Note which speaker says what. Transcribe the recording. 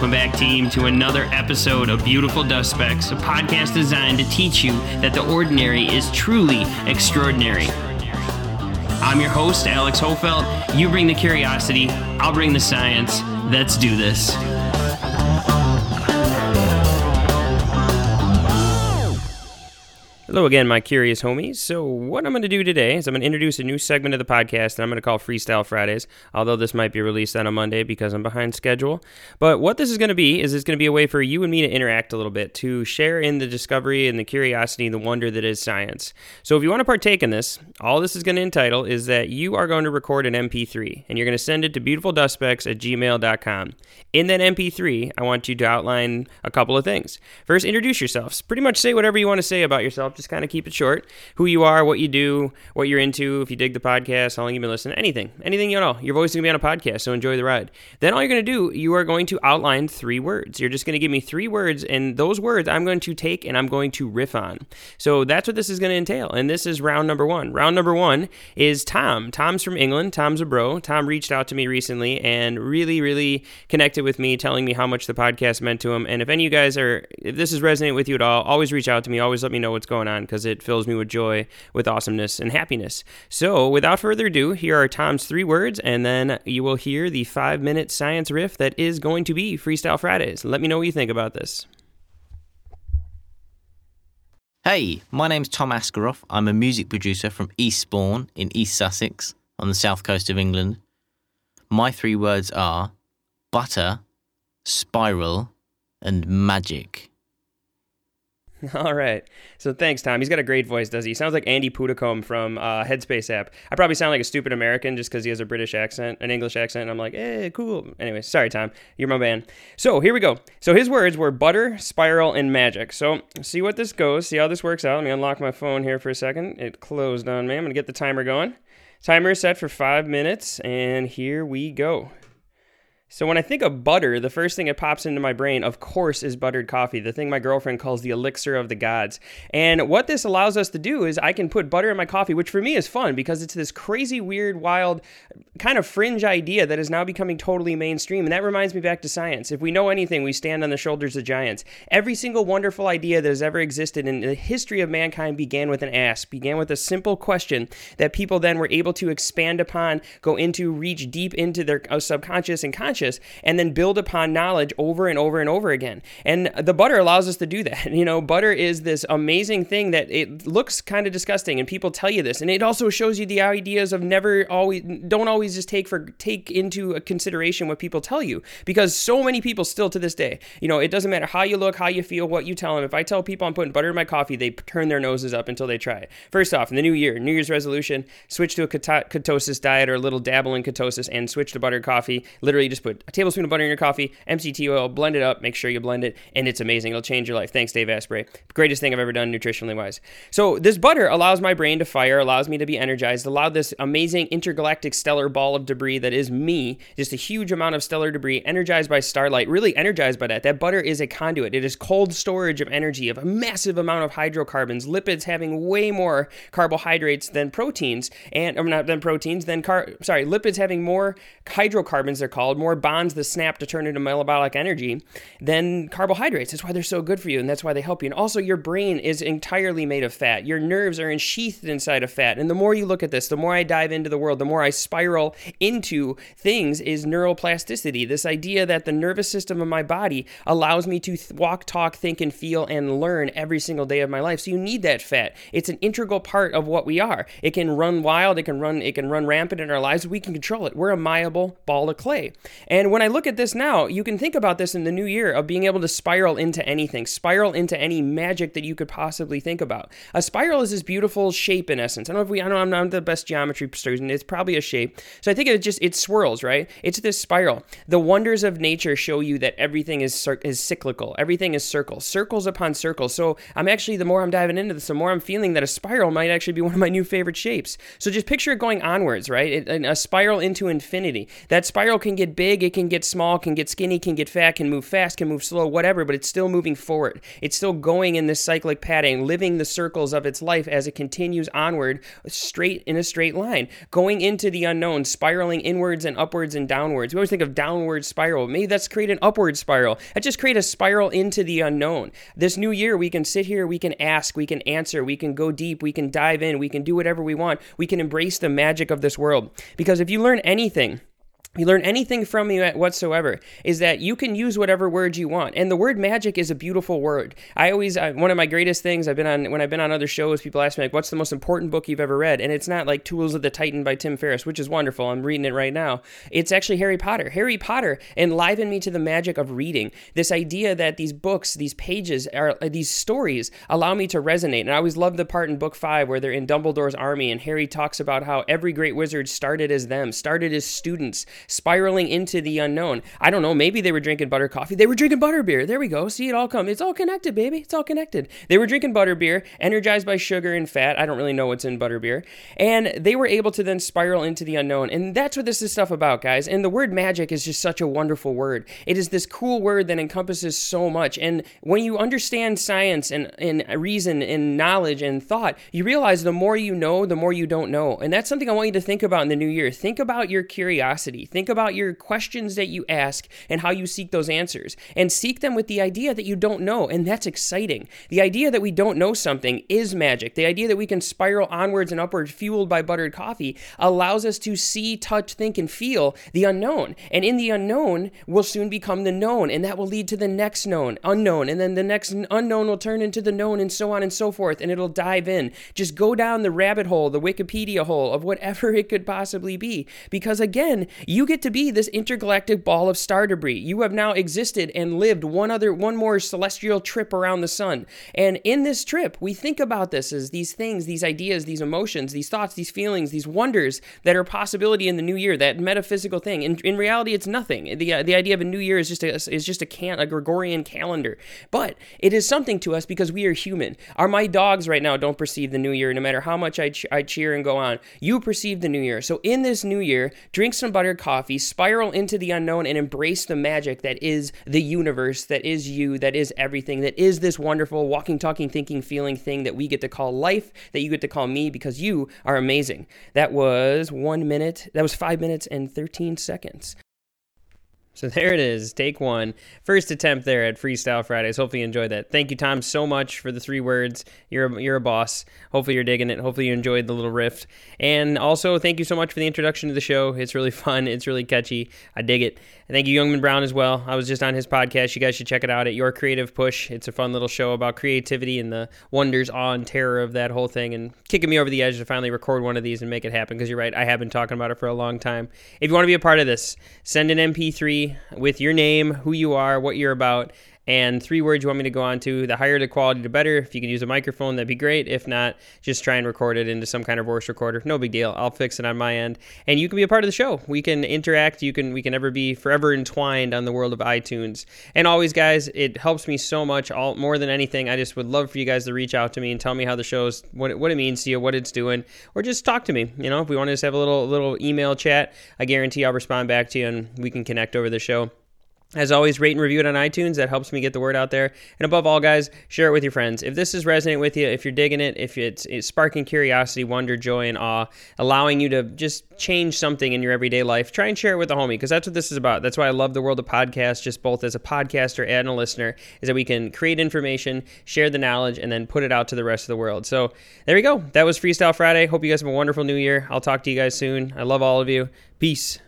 Speaker 1: Welcome back, team, to another episode of Beautiful Dust Specks, a podcast designed to teach you that the ordinary is truly extraordinary. I'm your host, Alex Hofelt. You bring the curiosity, I'll bring the science. Let's do this. Hello again, my curious homies. So, what I'm going to do today is I'm going to introduce a new segment of the podcast that I'm going to call Freestyle Fridays, although this might be released on a Monday because I'm behind schedule. But what this is going to be is it's going to be a way for you and me to interact a little bit, to share in the discovery and the curiosity and the wonder that is science. So, if you want to partake in this, all this is going to entitle is that you are going to record an MP3 and you're going to send it to beautifuldustspecks at gmail.com. In that MP3, I want you to outline a couple of things. First, introduce yourselves. Pretty much say whatever you want to say about yourself just kind of keep it short. Who you are, what you do, what you're into, if you dig the podcast, how long you've been listening, anything, anything you know. Your voice is going to be on a podcast, so enjoy the ride. Then all you're going to do, you are going to outline three words. You're just going to give me three words, and those words I'm going to take and I'm going to riff on. So that's what this is going to entail. And this is round number one. Round number one is Tom. Tom's from England. Tom's a bro. Tom reached out to me recently and really, really connected with me, telling me how much the podcast meant to him. And if any of you guys are, if this is resonating with you at all, always reach out to me. Always let me know what's going on because it fills me with joy, with awesomeness, and happiness. So, without further ado, here are Tom's three words, and then you will hear the five minute science riff that is going to be Freestyle Fridays. Let me know what you think about this.
Speaker 2: Hey, my name's Tom Askeroff. I'm a music producer from Eastbourne in East Sussex on the south coast of England. My three words are butter, spiral, and magic.
Speaker 1: All right. So thanks, Tom. He's got a great voice, does he? he sounds like Andy Puddicombe from uh, Headspace app. I probably sound like a stupid American just because he has a British accent, an English accent. And I'm like, hey, cool. Anyway, sorry, Tom. You're my man. So here we go. So his words were butter, spiral, and magic. So see what this goes. See how this works out. Let me unlock my phone here for a second. It closed on me. I'm going to get the timer going. Timer is set for five minutes, and here we go. So when I think of butter, the first thing that pops into my brain, of course, is buttered coffee, the thing my girlfriend calls the elixir of the gods. And what this allows us to do is I can put butter in my coffee, which for me is fun because it's this crazy, weird, wild, kind of fringe idea that is now becoming totally mainstream. And that reminds me back to science. If we know anything, we stand on the shoulders of giants. Every single wonderful idea that has ever existed in the history of mankind began with an ask, began with a simple question that people then were able to expand upon, go into, reach deep into their uh, subconscious and conscious and then build upon knowledge over and over and over again. And the butter allows us to do that. You know, butter is this amazing thing that it looks kind of disgusting and people tell you this. And it also shows you the ideas of never always don't always just take for take into consideration what people tell you because so many people still to this day, you know, it doesn't matter how you look, how you feel, what you tell them. If I tell people I'm putting butter in my coffee, they turn their noses up until they try it. First off, in the new year, New Year's resolution, switch to a ketosis diet or a little dabble in ketosis and switch to buttered coffee. Literally just put a tablespoon of butter in your coffee, MCT oil, blend it up, make sure you blend it, and it's amazing. It'll change your life. Thanks, Dave Asprey. Greatest thing I've ever done nutritionally wise. So this butter allows my brain to fire, allows me to be energized, allowed this amazing intergalactic stellar ball of debris that is me, just a huge amount of stellar debris, energized by starlight, really energized by that. That butter is a conduit. It is cold storage of energy, of a massive amount of hydrocarbons, lipids having way more carbohydrates than proteins, and or not than proteins, than car sorry, lipids having more hydrocarbons, they're called, more bonds the snap to turn into metabolic energy than carbohydrates. That's why they're so good for you, and that's why they help you. And also, your brain is entirely made of fat. Your nerves are ensheathed inside of fat. And the more you look at this, the more I dive into the world, the more I spiral into things is neuroplasticity. This idea that the nervous system of my body allows me to th- walk, talk, think, and feel and learn every single day of my life. So you need that fat. It's an integral part of what we are. It can run wild. It can run. It can run rampant in our lives. We can control it. We're a malleable ball of clay. And when I look at this now, you can think about this in the new year of being able to spiral into anything, spiral into any magic that you could possibly think about. A spiral is this beautiful shape in essence. I don't know if we, I know I'm not the best geometry student. It's probably a shape. So I think it just it swirls, right? It's this spiral. The wonders of nature show you that everything is is cyclical. Everything is circles, circles upon circles. So I'm actually the more I'm diving into this, the more I'm feeling that a spiral might actually be one of my new favorite shapes. So just picture it going onwards, right? It, a spiral into infinity. That spiral can get big big, it can get small, can get skinny, can get fat, can move fast, can move slow, whatever, but it's still moving forward. It's still going in this cyclic pattern, living the circles of its life as it continues onward, straight in a straight line, going into the unknown, spiraling inwards and upwards and downwards. We always think of downward spiral. Maybe that's create an upward spiral. That just create a spiral into the unknown. This new year, we can sit here, we can ask, we can answer, we can go deep, we can dive in, we can do whatever we want. We can embrace the magic of this world. Because if you learn anything, you learn anything from me whatsoever is that you can use whatever words you want. And the word magic is a beautiful word. I always I, one of my greatest things i've been on when i've been on other shows people ask me like what's the most important book you've ever read? And it's not like tools of the titan by tim ferriss which is wonderful. I'm reading it right now. It's actually harry potter. Harry potter enlivened me to the magic of reading. This idea that these books these pages are these stories allow me to resonate. And i always love the part in book five where they're in dumbledore's army and harry talks about how every great wizard started as them started as students spiraling into the unknown. I don't know, maybe they were drinking butter coffee. They were drinking butter beer. There we go. See it all come. It's all connected, baby. It's all connected. They were drinking butter beer, energized by sugar and fat. I don't really know what's in butter beer. And they were able to then spiral into the unknown. And that's what this is stuff about, guys. And the word magic is just such a wonderful word. It is this cool word that encompasses so much. And when you understand science and, and reason and knowledge and thought, you realize the more you know, the more you don't know. And that's something I want you to think about in the new year. Think about your curiosity. Think about your questions that you ask and how you seek those answers. And seek them with the idea that you don't know. And that's exciting. The idea that we don't know something is magic. The idea that we can spiral onwards and upwards, fueled by buttered coffee, allows us to see, touch, think, and feel the unknown. And in the unknown will soon become the known. And that will lead to the next known, unknown. And then the next unknown will turn into the known, and so on and so forth. And it'll dive in. Just go down the rabbit hole, the Wikipedia hole of whatever it could possibly be. Because again, you get to be this intergalactic ball of star debris. You have now existed and lived one other one more celestial trip around the sun. And in this trip, we think about this as these things, these ideas, these emotions, these thoughts, these feelings, these wonders that are possibility in the new year, that metaphysical thing. In, in reality, it's nothing. The, uh, the idea of a new year is just a is just a can a Gregorian calendar. But it is something to us because we are human. Are my dogs right now don't perceive the new year no matter how much I, ch- I cheer and go on. You perceive the new year. So in this new year, drink some buttered coffee, spiral into the unknown and embrace the magic that is the universe, that is you, that is everything, that is this wonderful walking, talking, thinking, feeling thing that we get to call life, that you get to call me because you are amazing. That was one minute, that was five minutes and 13 seconds. So there it is, take one. First attempt there at Freestyle Fridays. Hopefully you enjoyed that. Thank you, Tom, so much for the three words. You're a, you're a boss. Hopefully you're digging it. Hopefully you enjoyed the little riff. And also, thank you so much for the introduction to the show. It's really fun. It's really catchy. I dig it. And thank you, Youngman Brown, as well. I was just on his podcast. You guys should check it out at Your Creative Push. It's a fun little show about creativity and the wonders, awe, and terror of that whole thing, and kicking me over the edge to finally record one of these and make it happen. Because you're right, I have been talking about it for a long time. If you want to be a part of this, send an MP3 with your name, who you are, what you're about, and three words you want me to go on to. The higher the quality, the better. If you can use a microphone, that'd be great. If not, just try and record it into some kind of voice recorder. No big deal. I'll fix it on my end, and you can be a part of the show. We can interact. You can we can ever be forever entwined on the world of iTunes. And always, guys, it helps me so much. All more than anything, I just would love for you guys to reach out to me and tell me how the show's what it, what it means to you, what it's doing, or just talk to me. You know, if we want to just have a little little email chat, I guarantee I'll respond back to you, and we can connect over the show. As always, rate and review it on iTunes. That helps me get the word out there. And above all, guys, share it with your friends. If this is resonating with you, if you're digging it, if it's, it's, sparking curiosity, wonder, joy, and awe, allowing you to just change something in your everyday life, try and share it with a homie because that's what this is about. That's why I love the world of podcasts, just both as a podcaster and a listener, is that we can create information, share the knowledge, and then put it out to the rest of the world. So there you go. That was Freestyle Friday. Hope you guys have a wonderful new year. I'll talk to you guys soon. I love all of you. Peace.